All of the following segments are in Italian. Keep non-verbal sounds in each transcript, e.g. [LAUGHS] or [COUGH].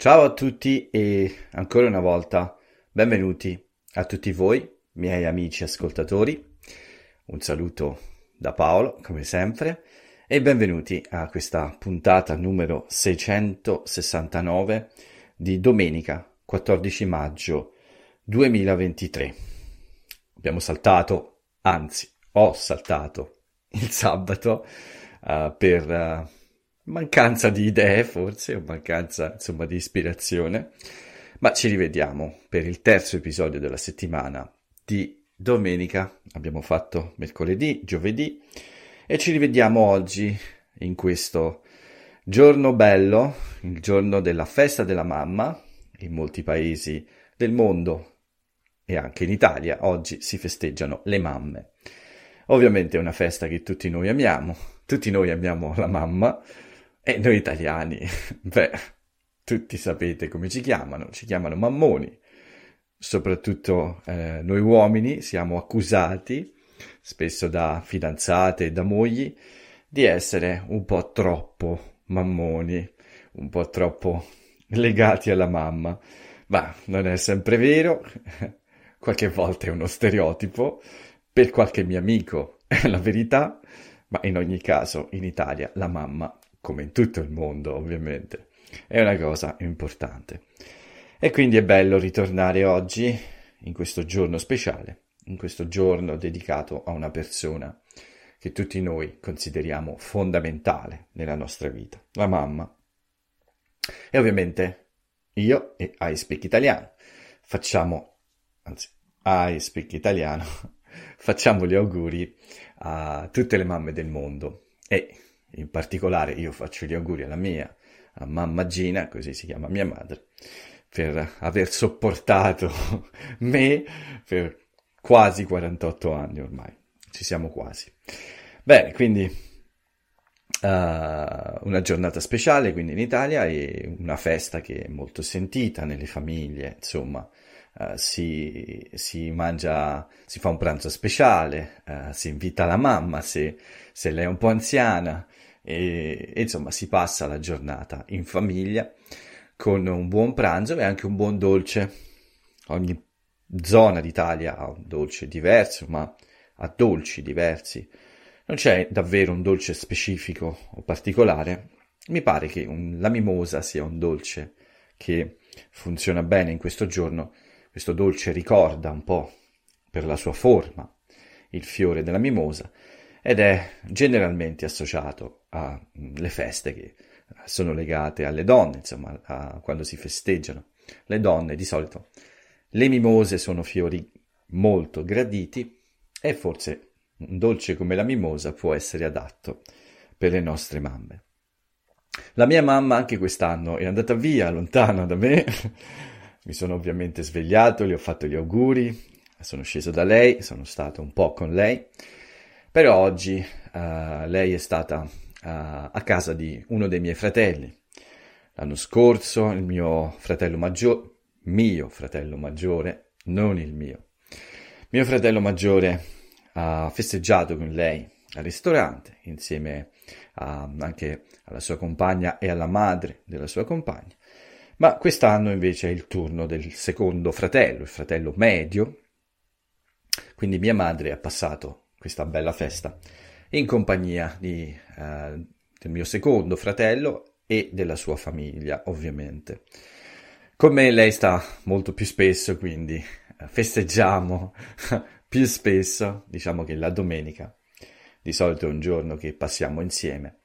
Ciao a tutti e ancora una volta benvenuti a tutti voi, miei amici ascoltatori. Un saluto da Paolo, come sempre, e benvenuti a questa puntata numero 669 di domenica 14 maggio 2023. Abbiamo saltato, anzi, ho saltato il sabato uh, per uh, mancanza di idee forse, o mancanza insomma di ispirazione, ma ci rivediamo per il terzo episodio della settimana di domenica, abbiamo fatto mercoledì, giovedì e ci rivediamo oggi in questo giorno bello, il giorno della festa della mamma, in molti paesi del mondo e anche in Italia. Oggi si festeggiano le mamme. Ovviamente è una festa che tutti noi amiamo, tutti noi amiamo la mamma, e noi italiani, [LAUGHS] beh, tutti sapete come ci chiamano, ci chiamano mammoni. Soprattutto eh, noi uomini siamo accusati, spesso da fidanzate e da mogli, di essere un po' troppo mammoni, un po' troppo legati alla mamma. Ma non è sempre vero, [LAUGHS] qualche volta è uno stereotipo, per qualche mio amico è la verità, ma in ogni caso in Italia la mamma come in tutto il mondo ovviamente, è una cosa importante. E quindi è bello ritornare oggi, in questo giorno speciale, in questo giorno dedicato a una persona che tutti noi consideriamo fondamentale nella nostra vita, la mamma. E ovviamente io e I Speak Italiano facciamo, anzi, I Speak Italiano, [LAUGHS] facciamo gli auguri a tutte le mamme del mondo e in particolare io faccio gli auguri alla mia a mamma Gina, così si chiama mia madre, per aver sopportato [LAUGHS] me per quasi 48 anni ormai. Ci siamo quasi. Bene, quindi uh, una giornata speciale quindi in Italia e una festa che è molto sentita nelle famiglie, insomma. Uh, si, si, mangia, si fa un pranzo speciale, uh, si invita la mamma se, se lei è un po' anziana, e, e insomma si passa la giornata in famiglia con un buon pranzo e anche un buon dolce. Ogni zona d'Italia ha un dolce diverso, ma ha dolci diversi. Non c'è davvero un dolce specifico o particolare. Mi pare che un, la mimosa sia un dolce che funziona bene in questo giorno. Questo dolce ricorda un po' per la sua forma il fiore della mimosa ed è generalmente associato alle feste che sono legate alle donne, insomma, a, quando si festeggiano. Le donne di solito le mimose sono fiori molto graditi e forse un dolce come la mimosa può essere adatto per le nostre mamme. La mia mamma anche quest'anno è andata via, lontana da me. [LAUGHS] Mi sono ovviamente svegliato, le ho fatto gli auguri, sono sceso da lei, sono stato un po' con lei però oggi uh, lei è stata uh, a casa di uno dei miei fratelli. L'anno scorso il mio fratello maggiore, mio fratello maggiore, non il mio, mio fratello maggiore ha festeggiato con lei al ristorante insieme a, anche alla sua compagna e alla madre della sua compagna. Ma quest'anno invece è il turno del secondo fratello, il fratello medio. Quindi mia madre ha passato questa bella festa, in compagnia di, eh, del mio secondo fratello e della sua famiglia, ovviamente. Con me lei sta molto più spesso, quindi eh, festeggiamo [LAUGHS] più spesso, diciamo che la domenica. Di solito è un giorno che passiamo insieme.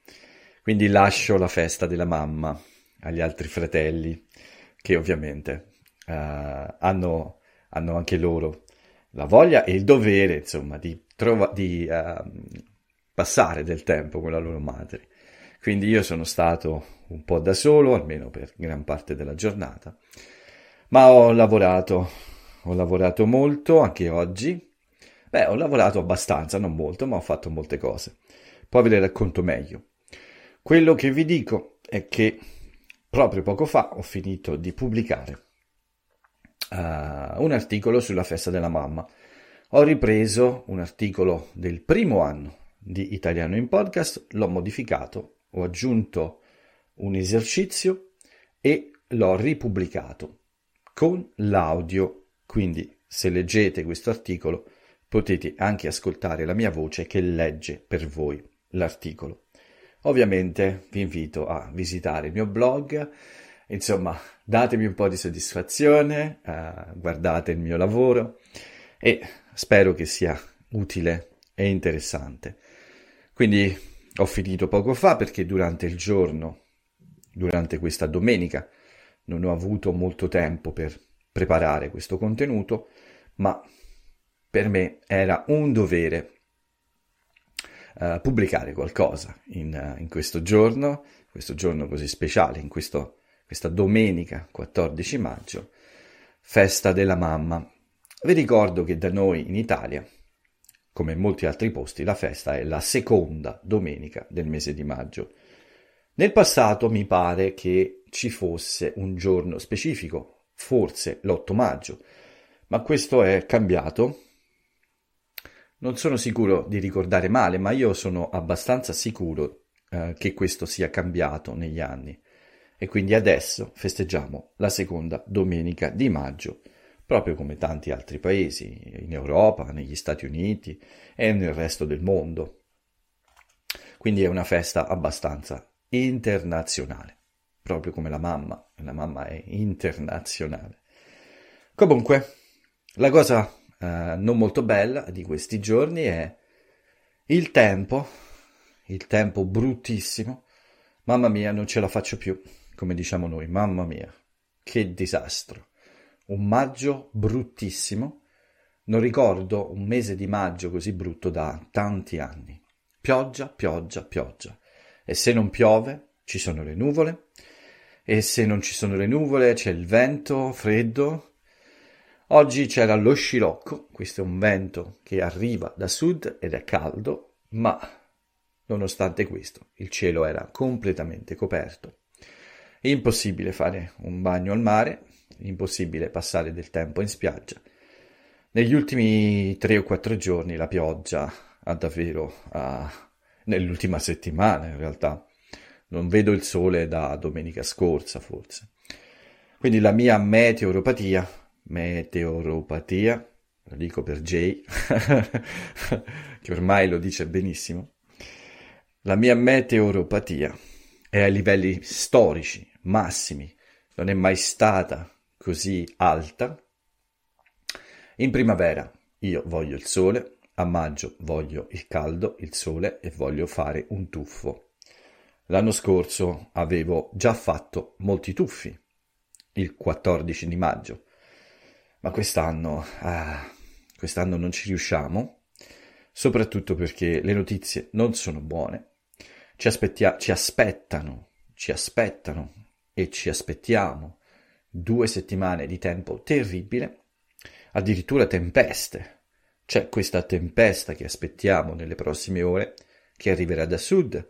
Quindi lascio la festa della mamma agli altri fratelli che ovviamente uh, hanno, hanno anche loro la voglia e il dovere, insomma, di trova- di uh, passare del tempo con la loro madre. Quindi io sono stato un po' da solo, almeno per gran parte della giornata, ma ho lavorato, ho lavorato molto anche oggi. Beh, ho lavorato abbastanza, non molto, ma ho fatto molte cose. Poi ve le racconto meglio. Quello che vi dico è che proprio poco fa ho finito di pubblicare uh, un articolo sulla festa della mamma ho ripreso un articolo del primo anno di Italiano in Podcast, l'ho modificato, ho aggiunto un esercizio e l'ho ripubblicato con l'audio, quindi se leggete questo articolo potete anche ascoltare la mia voce che legge per voi l'articolo. Ovviamente vi invito a visitare il mio blog, insomma datemi un po' di soddisfazione, uh, guardate il mio lavoro e spero che sia utile e interessante. Quindi ho finito poco fa perché durante il giorno, durante questa domenica, non ho avuto molto tempo per preparare questo contenuto, ma per me era un dovere uh, pubblicare qualcosa in, uh, in, questo giorno, questo giorno così speciale, in questo, questa domenica 14 maggio, festa della mamma. Vi ricordo che da noi in Italia, come in molti altri posti, la festa è la seconda domenica del mese di maggio. Nel passato mi pare che ci fosse un giorno specifico, forse l'8 maggio, ma questo è cambiato non sono sicuro di ricordare male, ma io sono abbastanza sicuro eh, che questo sia cambiato negli anni. E quindi adesso festeggiamo la seconda domenica di maggio, proprio come tanti altri paesi, in Europa, negli Stati Uniti e nel resto del mondo. Quindi è una festa abbastanza internazionale, proprio come la mamma, la mamma è internazionale. Comunque, la cosa eh, non molto bella di questi giorni è il tempo, il tempo bruttissimo. Mamma mia, non ce la faccio più, come diciamo noi, mamma mia, che disastro. Un maggio bruttissimo. Non ricordo un mese di maggio così brutto da tanti anni. Pioggia, pioggia, pioggia. E se non piove, ci sono le nuvole. E se non ci sono le nuvole, c'è il vento, freddo, Oggi c'era lo scirocco, questo è un vento che arriva da sud ed è caldo, ma nonostante questo il cielo era completamente coperto. Impossibile fare un bagno al mare, impossibile passare del tempo in spiaggia. Negli ultimi tre o quattro giorni la pioggia ha davvero, uh, nell'ultima settimana in realtà, non vedo il sole da domenica scorsa forse. Quindi la mia meteoropatia meteoropatia, lo dico per Jay, [LAUGHS] che ormai lo dice benissimo, la mia meteoropatia è a livelli storici massimi, non è mai stata così alta. In primavera io voglio il sole, a maggio voglio il caldo, il sole e voglio fare un tuffo. L'anno scorso avevo già fatto molti tuffi, il 14 di maggio, ma quest'anno, ah, quest'anno non ci riusciamo, soprattutto perché le notizie non sono buone. Ci, aspettia- ci aspettano, ci aspettano e ci aspettiamo due settimane di tempo terribile, addirittura tempeste. C'è questa tempesta che aspettiamo nelle prossime ore, che arriverà da sud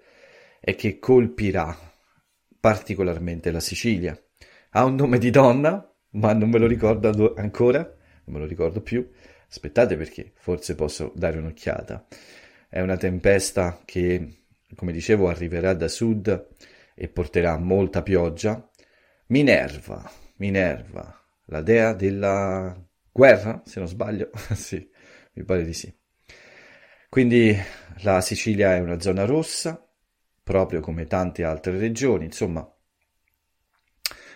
e che colpirà particolarmente la Sicilia. Ha un nome di donna, ma non me lo ricordo ancora, non me lo ricordo più. Aspettate perché forse posso dare un'occhiata. È una tempesta che, come dicevo, arriverà da sud e porterà molta pioggia. Minerva, Minerva, la dea della guerra, se non sbaglio. [LAUGHS] sì, mi pare di sì. Quindi la Sicilia è una zona rossa, proprio come tante altre regioni, insomma,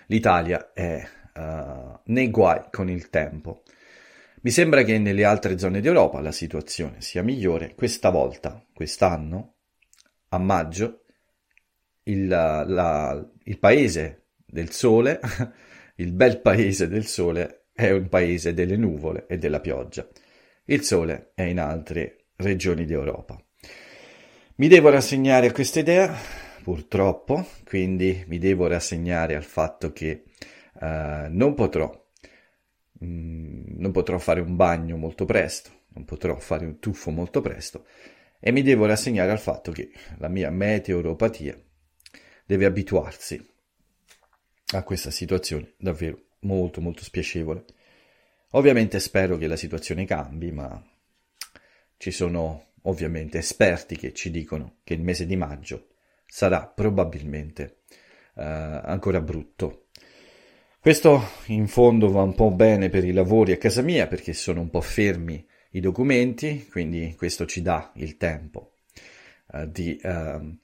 l'Italia è uh, nei guai con il tempo. Mi sembra che nelle altre zone d'Europa la situazione sia migliore. Questa volta, quest'anno, a maggio, il, la, il paese del sole, [LAUGHS] il bel paese del sole, è un paese delle nuvole e della pioggia. Il sole è in altre regioni d'Europa. Mi devo rassegnare a questa idea, purtroppo, quindi mi devo rassegnare al fatto che uh, non potrò mm, non potrò fare un bagno molto presto, non potrò fare un tuffo molto presto e mi devo rassegnare al fatto che la mia meteoropatia deve abituarsi a questa situazione davvero molto molto spiacevole. Ovviamente spero che la situazione cambi, ma ci sono ovviamente esperti che ci dicono che il mese di maggio sarà probabilmente uh, ancora brutto Questo in fondo va un po' bene per i lavori a casa mia perché sono un po' fermi i documenti, quindi questo ci dà il tempo uh, di uh,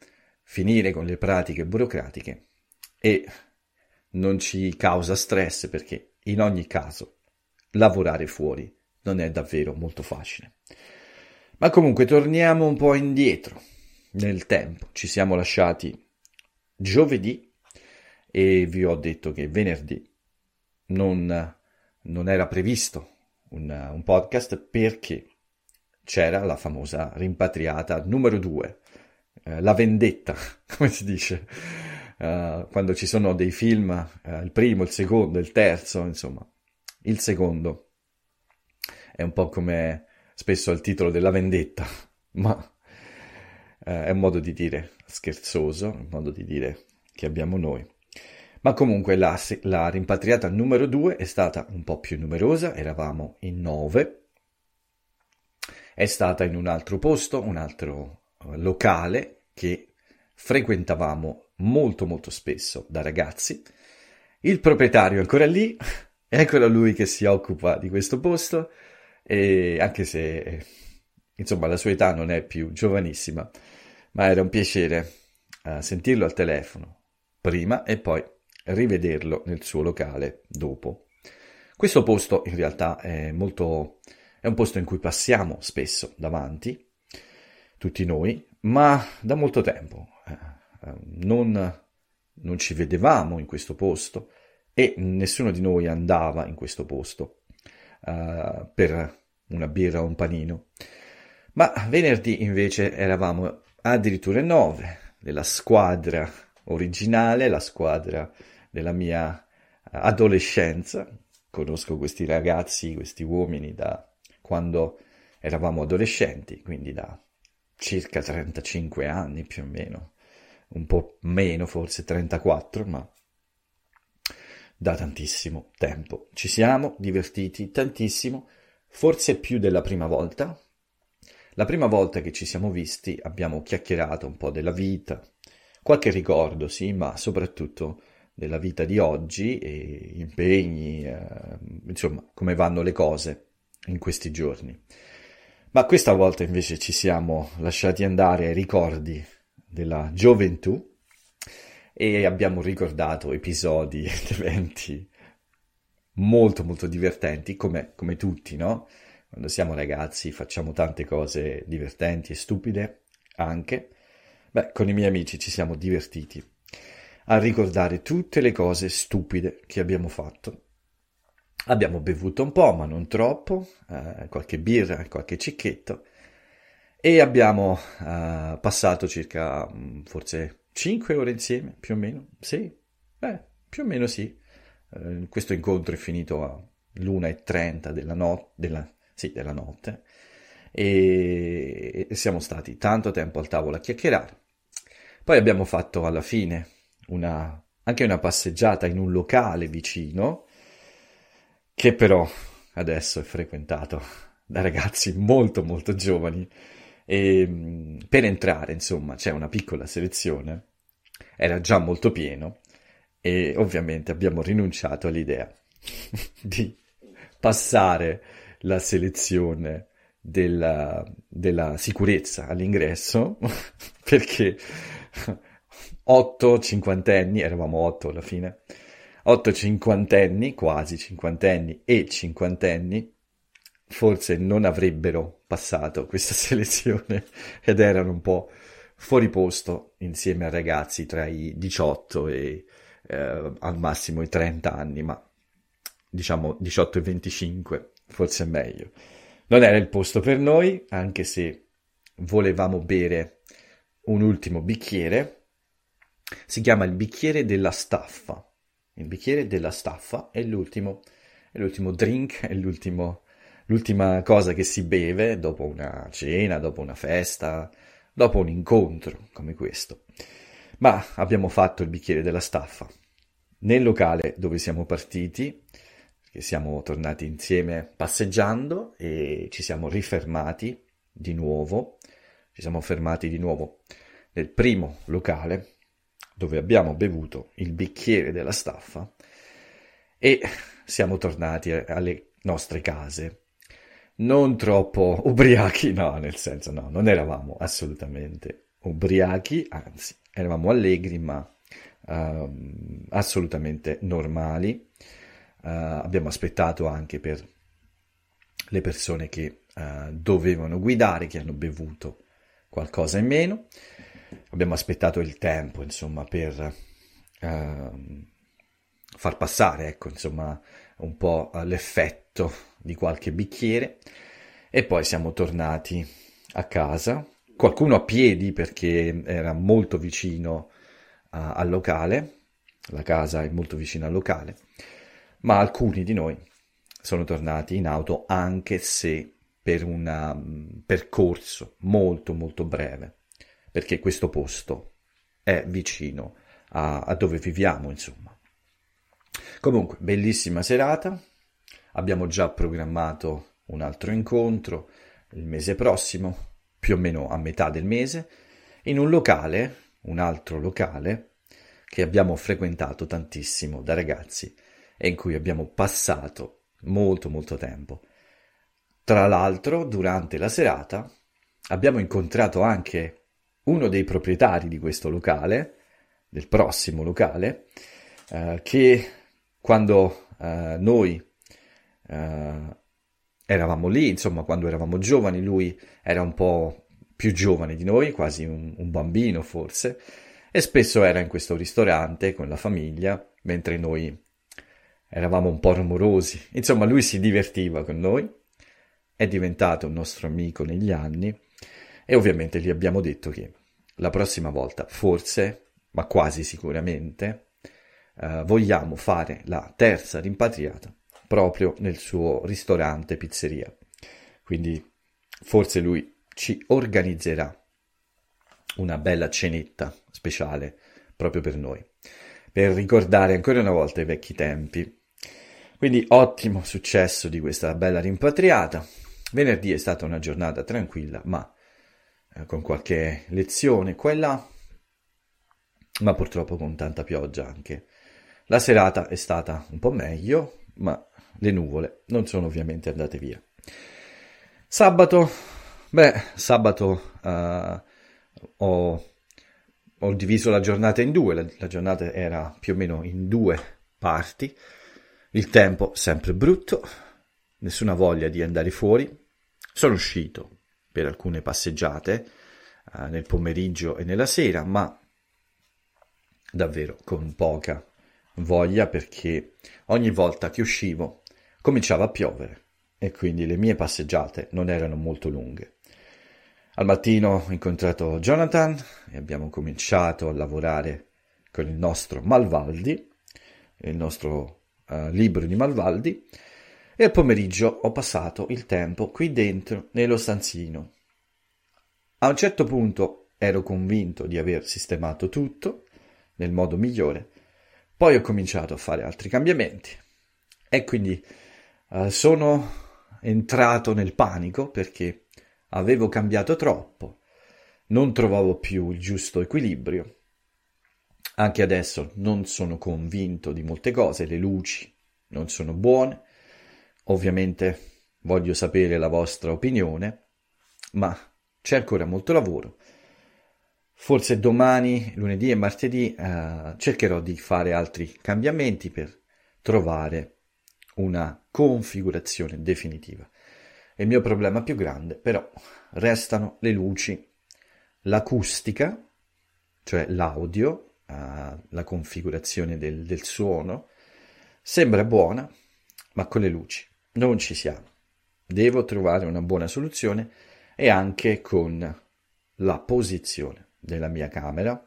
finire con le pratiche burocratiche e non ci causa stress perché in ogni caso lavorare fuori non è davvero molto facile. Ma comunque torniamo un po' indietro nel tempo. Ci siamo lasciati giovedì e vi ho detto che venerdì non, non era previsto un, un, podcast perché c'era la famosa rimpatriata numero due, eh, la vendetta, [LAUGHS] come si dice, uh, quando ci sono dei film, uh, il primo, il secondo, il terzo, insomma, il secondo è un po' come spesso il titolo della vendetta, [LAUGHS] ma uh, è un modo di dire scherzoso, un modo di dire che abbiamo noi. Ma comunque la, la rimpatriata numero 2 è stata un po' più numerosa, eravamo in 9. È stata in un altro posto, un altro eh, locale che frequentavamo molto molto spesso da ragazzi. Il proprietario è ancora lì, eccolo lui che si occupa di questo posto e anche se insomma la sua età non è più giovanissima, ma era un piacere uh, sentirlo al telefono prima e poi rivederlo nel suo locale dopo. Questo posto in realtà è molto è un posto in cui passiamo spesso davanti, tutti noi, ma da molto tempo. Eh, non, non ci vedevamo in questo posto e nessuno di noi andava in questo posto uh, per una birra o un panino. Ma venerdì invece eravamo addirittura in nove, nella squadra originale, la squadra della mia adolescenza. Conosco questi ragazzi, questi uomini da quando eravamo adolescenti, quindi da circa 35 anni più o meno, un po' meno forse 34, ma da tantissimo tempo. Ci siamo divertiti tantissimo, forse più della prima volta. La prima volta che ci siamo visti abbiamo chiacchierato un po' della vita, qualche ricordo, sì, ma soprattutto della vita di oggi e impegni, eh, insomma, come vanno le cose in questi giorni. Ma questa volta invece ci siamo lasciati andare ai ricordi della gioventù e abbiamo ricordato episodi [LAUGHS] ed eventi molto molto divertenti, come, come tutti, no? Quando siamo ragazzi facciamo tante cose divertenti e stupide anche. Beh, con i miei amici ci siamo divertiti a ricordare tutte le cose stupide che abbiamo fatto. Abbiamo bevuto un po', ma non troppo, eh, qualche birra, qualche cicchetto, e abbiamo eh, passato circa mm, forse 5 ore insieme, più o meno. Sì, beh, più o meno sì. Eh, questo incontro è finito all'1.30 della, no- della, sì, della notte e siamo stati tanto tempo al tavolo a chiacchierare. Poi abbiamo fatto alla fine una, anche una passeggiata in un locale vicino, che però adesso è frequentato da ragazzi molto molto giovani. E mm, per entrare insomma c'è una piccola selezione, era già molto pieno e ovviamente abbiamo rinunciato all'idea [LAUGHS] di passare la selezione della, della sicurezza all'ingresso [LAUGHS] perché otto cinquantenni, eravamo otto alla fine, otto cinquantenni, quasi cinquantenni e cinquantenni, forse non avrebbero passato questa [LAUGHS] selezione ed erano un po' fuori posto insieme a ragazzi tra i 18 e eh, al massimo i 30 anni, ma diciamo 18 e 25 forse è meglio. Non era il posto per noi, anche se volevamo bere un ultimo bicchiere, si chiama il bicchiere della staffa. Il bicchiere della staffa è l'ultimo, è l'ultimo drink, è l'ultimo, l'ultima cosa che si beve dopo una cena, dopo una festa, dopo un incontro come questo. Ma abbiamo fatto il bicchiere della staffa. Nel locale dove siamo partiti, che siamo tornati insieme passeggiando e ci siamo rifermati di nuovo, ci siamo fermati di nuovo nel primo locale dove abbiamo bevuto il bicchiere della staffa e siamo tornati alle nostre case. Non troppo ubriachi, no, nel senso no, non eravamo assolutamente ubriachi, anzi, eravamo allegri, ma uh, assolutamente normali. Uh, abbiamo aspettato anche per le persone che uh, dovevano guidare, che hanno bevuto qualcosa in meno. Abbiamo aspettato il tempo, insomma, per uh, far passare, ecco, insomma, un po' l'effetto di qualche bicchiere. E poi siamo tornati a casa, qualcuno a piedi perché era molto vicino uh, al locale, la casa è molto vicina al locale, ma alcuni di noi sono tornati in auto anche se per un um, percorso molto molto breve, perché questo posto è vicino a, a dove viviamo, insomma. Comunque, bellissima serata, abbiamo già programmato un altro incontro il mese prossimo, più o meno a metà del mese, in un locale, un altro locale, che abbiamo frequentato tantissimo da ragazzi e in cui abbiamo passato molto molto tempo. Tra l'altro, durante la serata abbiamo incontrato anche uno dei proprietari di questo locale, del prossimo locale, eh, che quando eh, noi eh, eravamo lì, insomma, quando eravamo giovani, lui era un po' più giovane di noi, quasi un, un bambino forse, e spesso era in questo ristorante con la famiglia, mentre noi eravamo un po' rumorosi. Insomma, lui si divertiva con noi, è diventato un nostro amico negli anni e ovviamente gli abbiamo detto che la prossima volta, forse, ma quasi sicuramente, eh, vogliamo fare la terza rimpatriata proprio nel suo ristorante pizzeria. Quindi forse lui ci organizzerà una bella cenetta speciale proprio per noi, per ricordare ancora una volta i vecchi tempi quindi ottimo successo di questa bella rimpatriata. Venerdì è stata una giornata tranquilla, ma eh, con qualche lezione qua e là, ma purtroppo con tanta pioggia anche. La serata è stata un po' meglio, ma le nuvole non sono ovviamente andate via. Sabato, beh, sabato uh, ho, ho, diviso la giornata in due, la, la giornata era più o meno in due parti. Il tempo sempre brutto, nessuna voglia di andare fuori. Sono uscito per alcune passeggiate eh, nel pomeriggio e nella sera, ma davvero con poca voglia perché ogni volta che uscivo cominciava a piovere e quindi le mie passeggiate non erano molto lunghe. Al mattino ho incontrato Jonathan e abbiamo cominciato a lavorare con il nostro Malvaldi, il nostro uh, libro di Malvaldi e al pomeriggio ho passato il tempo qui dentro nello stanzino. A un certo punto ero convinto di aver sistemato tutto nel modo migliore, poi ho cominciato a fare altri cambiamenti e quindi uh, sono entrato nel panico perché avevo cambiato troppo, non trovavo più il giusto equilibrio anche adesso non sono convinto di molte cose, le luci non sono buone, ovviamente voglio sapere la vostra opinione, ma c'è ancora molto lavoro. Forse domani, lunedì e martedì eh, cercherò di fare altri cambiamenti per trovare una configurazione definitiva. Il mio problema più grande però restano le luci, l'acustica, cioè l'audio, uh, la configurazione del, del suono, sembra buona, ma con le luci non ci siamo. Devo trovare una buona soluzione e anche con la posizione della mia camera.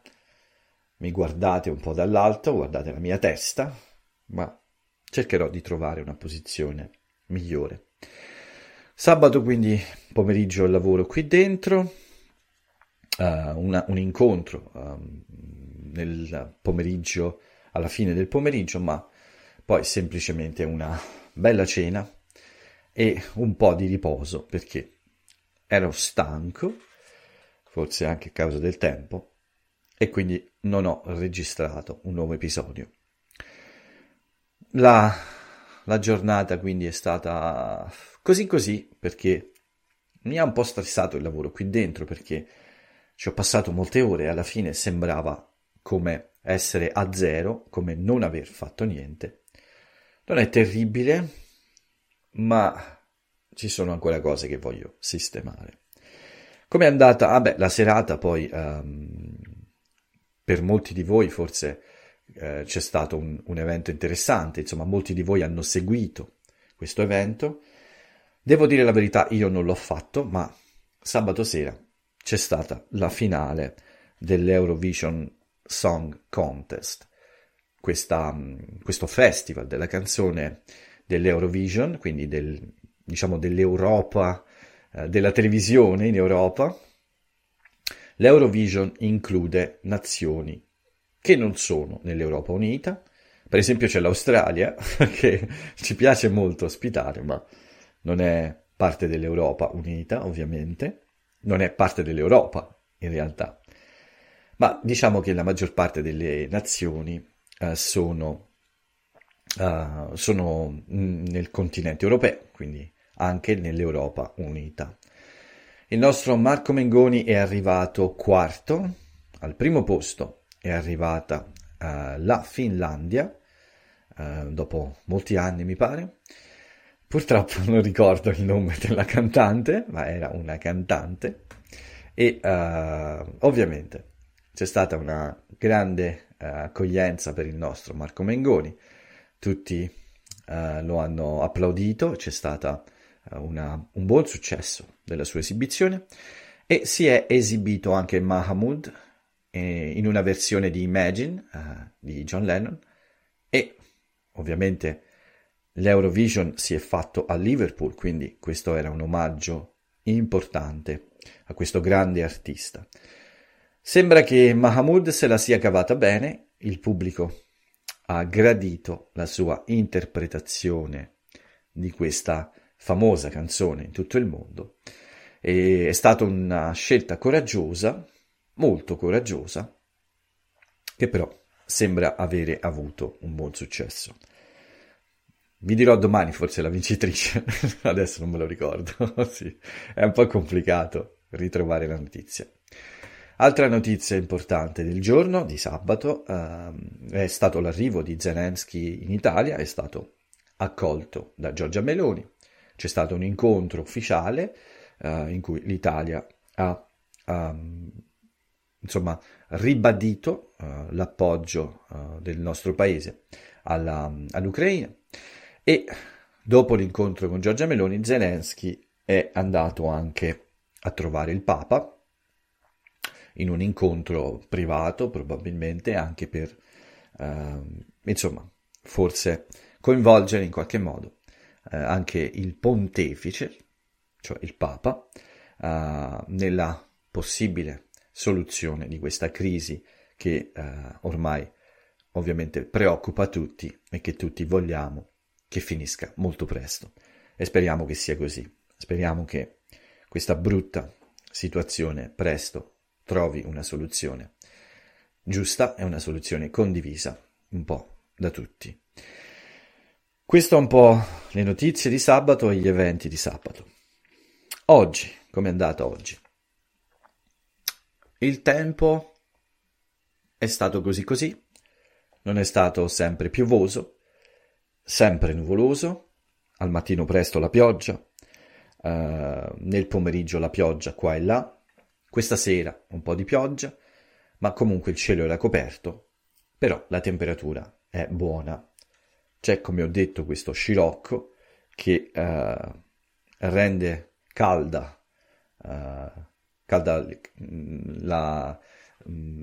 Mi guardate un po' dall'alto, guardate la mia testa, ma cercherò di trovare una posizione migliore. Sabato quindi pomeriggio lavoro qui dentro, uh, una, un incontro um, nel pomeriggio, alla fine del pomeriggio, ma poi semplicemente una bella cena e un po' di riposo perché ero stanco, forse anche a causa del tempo, e quindi non ho registrato un nuovo episodio. la, la giornata quindi è stata così così perché mi ha un po' stressato il lavoro qui dentro perché ci ho passato molte ore e alla fine sembrava come essere a zero, come non aver fatto niente. Non è terribile, ma ci sono ancora cose che voglio sistemare. Come è andata? Ah beh, la serata poi um, per molti di voi forse eh, c'è stato un, un, evento interessante, insomma molti di voi hanno seguito questo evento. Devo dire la verità, io non l'ho fatto, ma sabato sera c'è stata la finale dell'Eurovision Song Contest, questa, questo festival della canzone dell'Eurovision, quindi del, diciamo dell'Europa, eh, della televisione in Europa. L'Eurovision include nazioni che non sono nell'Europa Unita. Per esempio c'è l'Australia, [LAUGHS] che ci piace molto ospitare, ma non è parte dell'Europa Unita, ovviamente. Non è parte dell'Europa, in realtà. Ma diciamo che la maggior parte delle nazioni uh, sono, uh, sono nel continente europeo, quindi anche nell'Europa Unita. Il nostro Marco Mengoni è arrivato quarto, al primo posto è arrivata uh, la Finlandia, uh, dopo molti anni mi pare. Purtroppo [LAUGHS] non ricordo il nome della cantante, ma era una cantante. E ovviamente c'è stata una grande accoglienza per il nostro Marco Mengoni. Tutti lo hanno applaudito, c'è stato un buon successo della sua esibizione e si è esibito anche Mahmoud eh, in una versione di Imagine uh, di John Lennon e ovviamente l'Eurovision si è fatto a Liverpool, quindi questo era un omaggio importante a questo grande artista. Sembra che Mahmoud se la sia cavata bene, il pubblico ha gradito la sua interpretazione di questa famosa canzone in tutto il mondo. E è stata una scelta coraggiosa molto coraggiosa, che però sembra avere avuto un buon successo. Vi dirò domani forse la vincitrice, [LAUGHS] adesso non me lo ricordo, [LAUGHS] sì, è un po' complicato ritrovare la notizia. Altra notizia importante del giorno, di sabato, ehm, è stato l'arrivo di Zelensky in Italia, è stato accolto da Giorgia Meloni, c'è stato un incontro ufficiale eh, in cui l'Italia ha um, insomma, ribadito uh, l'appoggio uh, del nostro paese alla, all'Ucraina. E dopo l'incontro con Giorgia Meloni Zelensky è andato anche a trovare il Papa in un incontro privato probabilmente anche per uh, insomma forse coinvolgere in qualche modo anche il pontefice cioè il Papa nella possibile soluzione di questa crisi che eh, ormai ovviamente preoccupa tutti e che tutti vogliamo che finisca molto presto. E speriamo che sia così. Speriamo che questa brutta situazione presto trovi una soluzione giusta e una soluzione condivisa un po' da tutti. Questo è un po' le notizie di sabato e gli eventi di sabato. Oggi, come è andata oggi? Il tempo è stato così così, non è stato sempre piovoso, sempre nuvoloso, al mattino presto la pioggia, uh, nel pomeriggio la pioggia qua e là, questa sera un po' di pioggia, ma comunque il cielo era coperto, però la temperatura è buona. C'è, come ho detto, questo scirocco che uh, rende calda uh, calda la,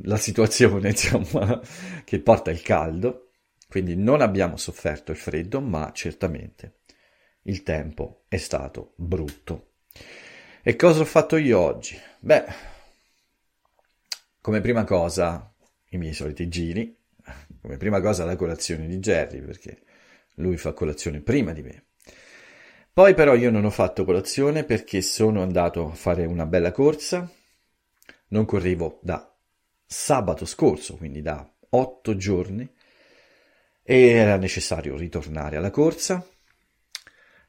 la situazione, [LAUGHS] insomma, che porta il caldo. Quindi non abbiamo sofferto il freddo, ma certamente il tempo è stato brutto. E cosa ho fatto io oggi? Beh, come prima cosa i miei soliti giri, come prima cosa la colazione di Jerry, perché lui fa colazione prima di me. Poi però io non ho fatto colazione perché sono andato a fare una bella corsa. Non correvo da sabato scorso, quindi da otto giorni. e era necessario ritornare alla corsa.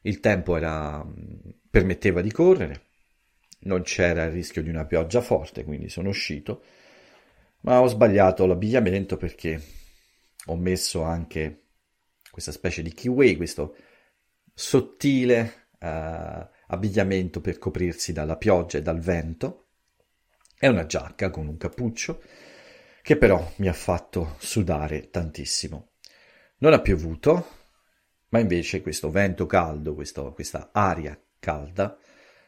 Il tempo era, permetteva di correre, non c'era il rischio di una pioggia forte, quindi sono uscito, ma ho sbagliato l'abbigliamento perché ho messo anche questa specie di kiwi, questo sottile uh, abbigliamento per coprirsi dalla pioggia e dal vento, e una giacca con un cappuccio che però mi ha fatto sudare tantissimo. Non ha piovuto, ma invece questo vento caldo, questo, questa aria calda,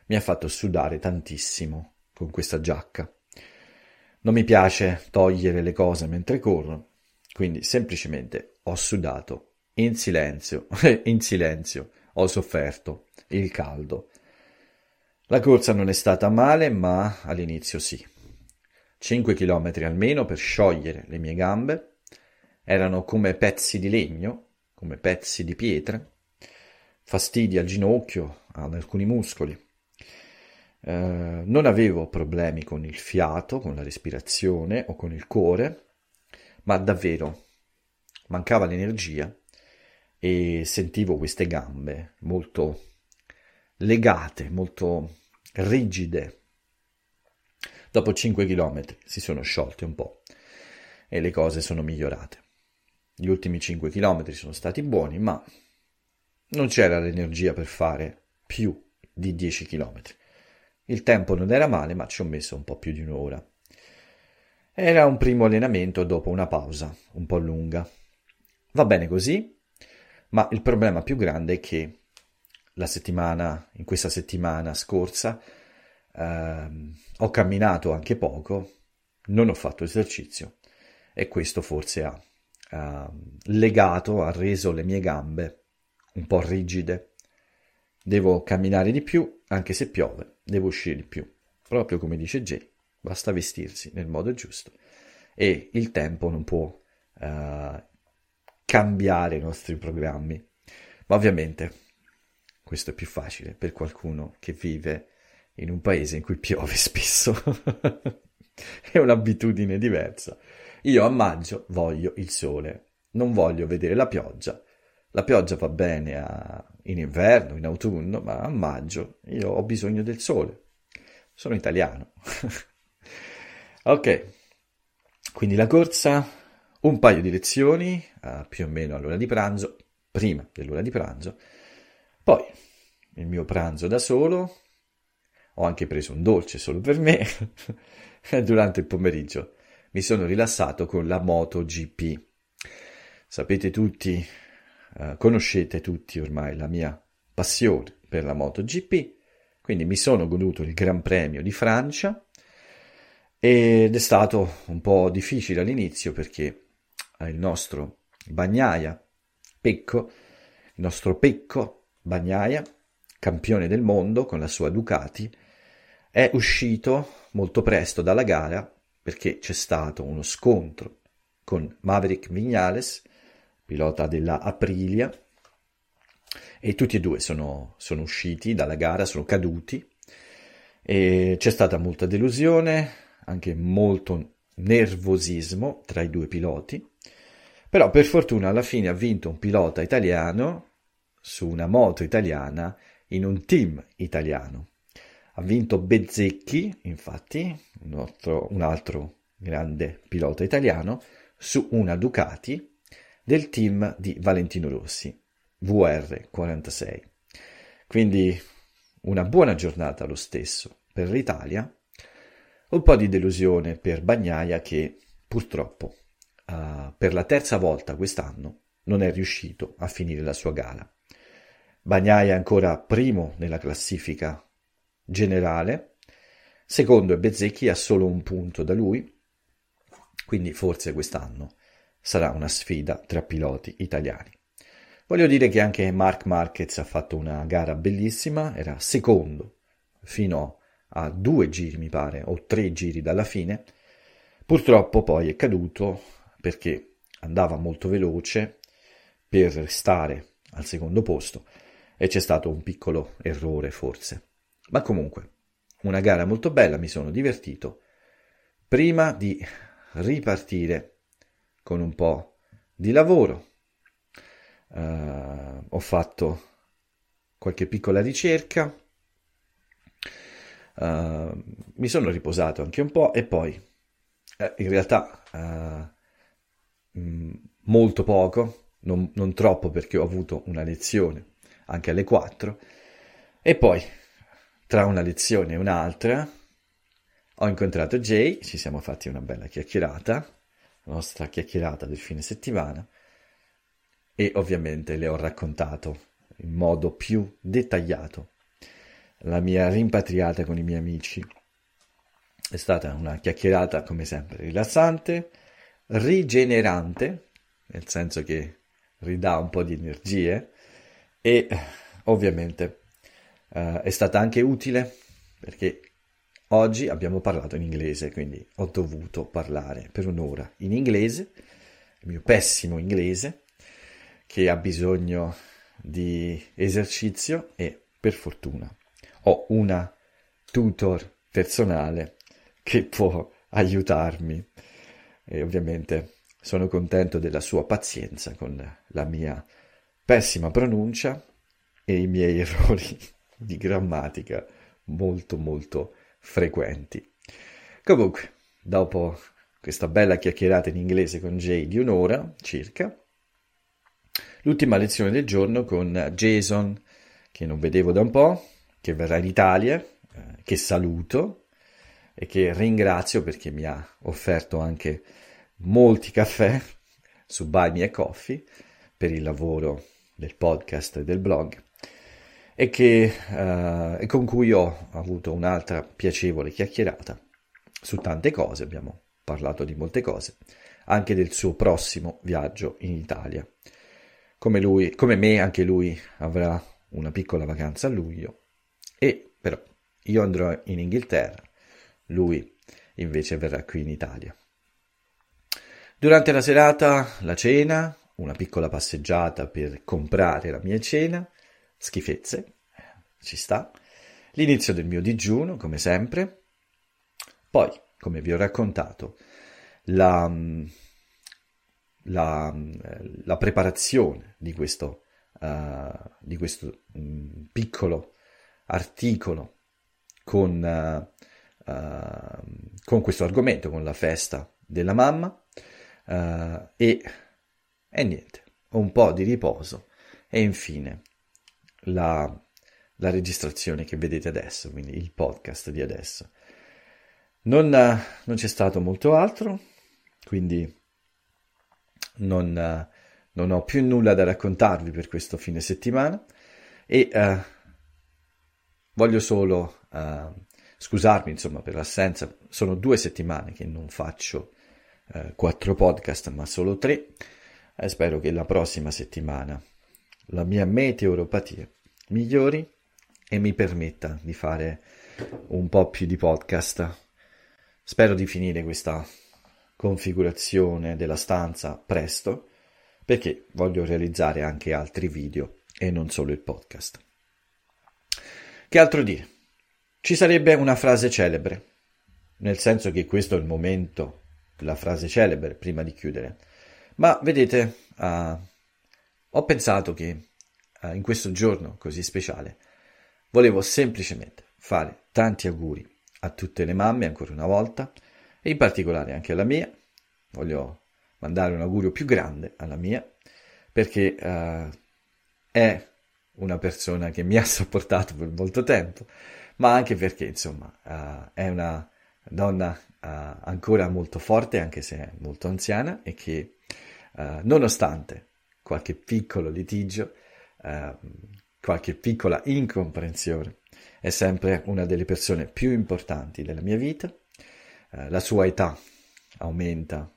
mi ha fatto sudare tantissimo con questa giacca. Non mi piace togliere le cose mentre corro, quindi semplicemente ho sudato in silenzio, [LAUGHS] in silenzio ho sofferto il caldo. La corsa non è stata male, ma all'inizio sì. 5 km almeno per sciogliere le mie gambe, erano come pezzi di legno, come pezzi di pietra, fastidi al ginocchio, ad alcuni muscoli. Eh, non avevo problemi con il fiato, con la respirazione o con il cuore, ma davvero mancava l'energia e sentivo queste gambe molto legate, molto rigide. Dopo 5 km si sono sciolte un po' e le cose sono migliorate. Gli ultimi 5 km sono stati buoni, ma non c'era l'energia per fare più di 10 km. Il tempo non era male, ma ci ho messo un po' più di un'ora. Era un primo allenamento dopo una pausa un po' lunga. Va bene così, ma il problema più grande è che la settimana, in questa settimana scorsa, ehm, ho camminato anche poco, non ho fatto esercizio e questo forse ha, ha legato, ha reso le mie gambe un po' rigide Devo camminare di più, anche se piove, devo uscire di più. Proprio come dice Jay, basta vestirsi nel modo giusto. E il tempo non può uh, cambiare i nostri programmi. Ma ovviamente questo è più facile per qualcuno che vive in un paese in cui piove spesso. [LAUGHS] è un'abitudine diversa. Io a maggio voglio il sole, non voglio vedere la pioggia. La pioggia va bene a in inverno, in autunno, ma a maggio io ho bisogno del sole. Sono italiano. [LAUGHS] ok, quindi la corsa, un paio di lezioni, uh, più o meno all'ora di pranzo, prima dell'ora di pranzo, poi il mio pranzo da solo, ho anche preso un dolce solo per me, [LAUGHS] durante il pomeriggio mi sono rilassato con la MotoGP. Sapete tutti eh, conoscete tutti ormai la mia passione per la MotoGP, quindi mi sono goduto il Gran Premio di Francia ed è stato un po' difficile all'inizio perché il nostro Bagnaia Pecco, il nostro Pecco Bagnaia, campione del mondo con la sua Ducati, è uscito molto presto dalla gara perché c'è stato uno scontro con Maverick Vignales pilota della Aprilia, e tutti e due sono, sono usciti dalla gara, sono caduti, e c'è stata molta delusione, anche molto nervosismo tra i due piloti, però per fortuna alla fine ha vinto un pilota italiano su una moto italiana in un team italiano. Ha vinto Bezzecchi, infatti, un altro, un altro grande pilota italiano, su una Ducati del team di Valentino Rossi, VR46. Quindi una buona giornata lo stesso per l'Italia, un po' di delusione per Bagnaia che purtroppo uh, per la terza volta quest'anno non è riuscito a finire la sua gara. Bagnaia è ancora primo nella classifica generale, secondo è Bezzecchi ha solo un punto da lui, quindi forse quest'anno sarà una sfida tra piloti italiani. Voglio dire che anche Mark Marquez ha fatto una gara bellissima, era secondo fino a due giri, mi pare, o tre giri dalla fine. Purtroppo poi è caduto perché andava molto veloce per restare al secondo posto e c'è stato un piccolo errore forse. Ma comunque, una gara molto bella, mi sono divertito. Prima di ripartire con un po' di lavoro. Uh, ho fatto qualche piccola ricerca, uh, mi sono riposato anche un po' e poi uh, in realtà mh, mm, molto poco, non, non troppo perché ho avuto una lezione anche alle 4 e poi tra una lezione e un'altra ho incontrato Jay, ci siamo fatti una bella chiacchierata, nostra chiacchierata del fine settimana e ovviamente le ho raccontato in modo più dettagliato la mia rimpatriata con i miei amici. È stata una chiacchierata come sempre rilassante, rigenerante, nel senso che ridà un po' di energie e ovviamente eh, è stata anche utile perché oggi abbiamo parlato in inglese, quindi ho dovuto parlare per un'ora in inglese, il mio pessimo inglese, che ha bisogno di esercizio e per fortuna ho una tutor personale che può aiutarmi. E ovviamente sono contento della sua pazienza con la mia pessima pronuncia e i miei [LAUGHS] errori di grammatica molto molto frequenti. Comunque, dopo questa bella chiacchierata in inglese con Jay di un'ora circa, l'ultima lezione del giorno con Jason, che non vedevo da un po', che verrà in Italia, eh, che saluto e che ringrazio perché mi ha offerto anche molti caffè su Buy Me Coffee per il lavoro del podcast e del blog e, che, eh, e con cui ho avuto un'altra piacevole chiacchierata su tante cose, abbiamo parlato di molte cose, anche del suo prossimo viaggio in Italia. Come, lui, come me, anche lui avrà una piccola vacanza a luglio e però io andrò in Inghilterra, lui invece verrà qui in Italia. Durante la serata, la cena, una piccola passeggiata per comprare la mia cena, schifezze, ci sta, l'inizio del mio digiuno, come sempre, poi, come vi ho raccontato, la, la, la preparazione di questo, uh, di questo um, piccolo articolo con, uh, uh, con, questo argomento, con la festa della mamma e, e niente, un po' di riposo e infine la, la registrazione che vedete adesso, quindi il podcast di adesso. Non, non c'è stato molto altro, quindi non, non, ho più nulla da raccontarvi per questo fine settimana e uh, voglio solo uh, scusarmi insomma per l'assenza. Sono due settimane che non faccio uh, quattro podcast, ma solo tre. E spero che la prossima settimana la mia meteoropatia migliori e mi permetta di fare un po' più di podcast. Spero di finire questa configurazione della stanza presto perché voglio realizzare anche altri video e non solo il podcast. Che altro dire? Ci sarebbe una frase celebre, nel senso che questo è il momento, la frase celebre prima di chiudere. Ma vedete, uh, ho pensato che uh, in questo giorno così speciale Volevo semplicemente fare tanti auguri a tutte le mamme ancora una volta e in particolare anche alla mia. Voglio mandare un augurio più grande alla mia perché uh, è una persona che mi ha sopportato per molto tempo, ma anche perché insomma uh, è una donna uh, ancora molto forte anche se molto anziana e che nonostante qualche piccolo litigio qualche piccola incomprensione. È sempre una delle persone più importanti della mia vita. Eh, la sua età aumenta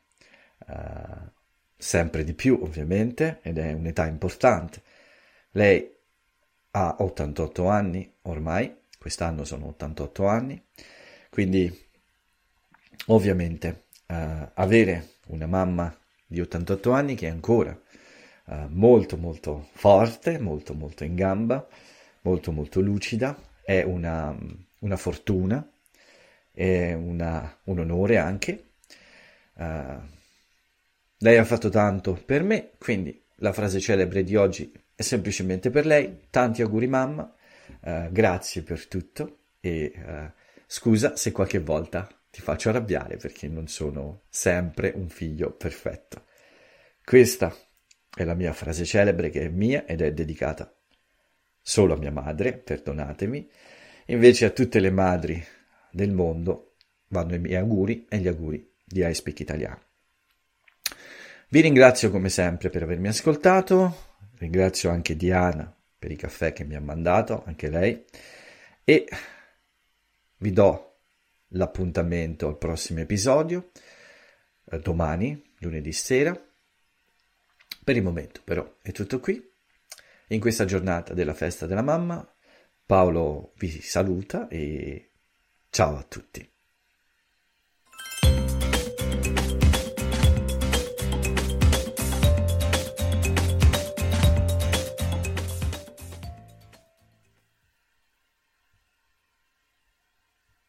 eh, sempre di più, ovviamente, ed è un'età importante. Lei ha 88 anni ormai, quest'anno sono 88 anni, quindi ovviamente eh, avere una mamma di 88 anni che ancora uh, molto molto forte, molto molto in gamba, molto molto lucida, è una, una fortuna, è una, un onore anche. Uh, lei ha fatto tanto per me, quindi la frase celebre di oggi è semplicemente per lei. Tanti auguri mamma, uh, grazie per tutto e uh, scusa se qualche volta ti faccio arrabbiare perché non sono sempre un figlio perfetto. Questa è la mia frase celebre che è mia ed è dedicata solo a mia madre, perdonatemi, invece a tutte le madri del mondo vanno i miei auguri e gli auguri di iSpeak Italiano. Vi ringrazio come sempre per avermi ascoltato, ringrazio anche Diana per i caffè che mi ha mandato, anche lei, e vi do l'appuntamento al prossimo episodio, eh, domani, lunedì sera. Per il momento però è tutto qui. In questa giornata della festa della mamma, Paolo vi saluta e ciao a tutti.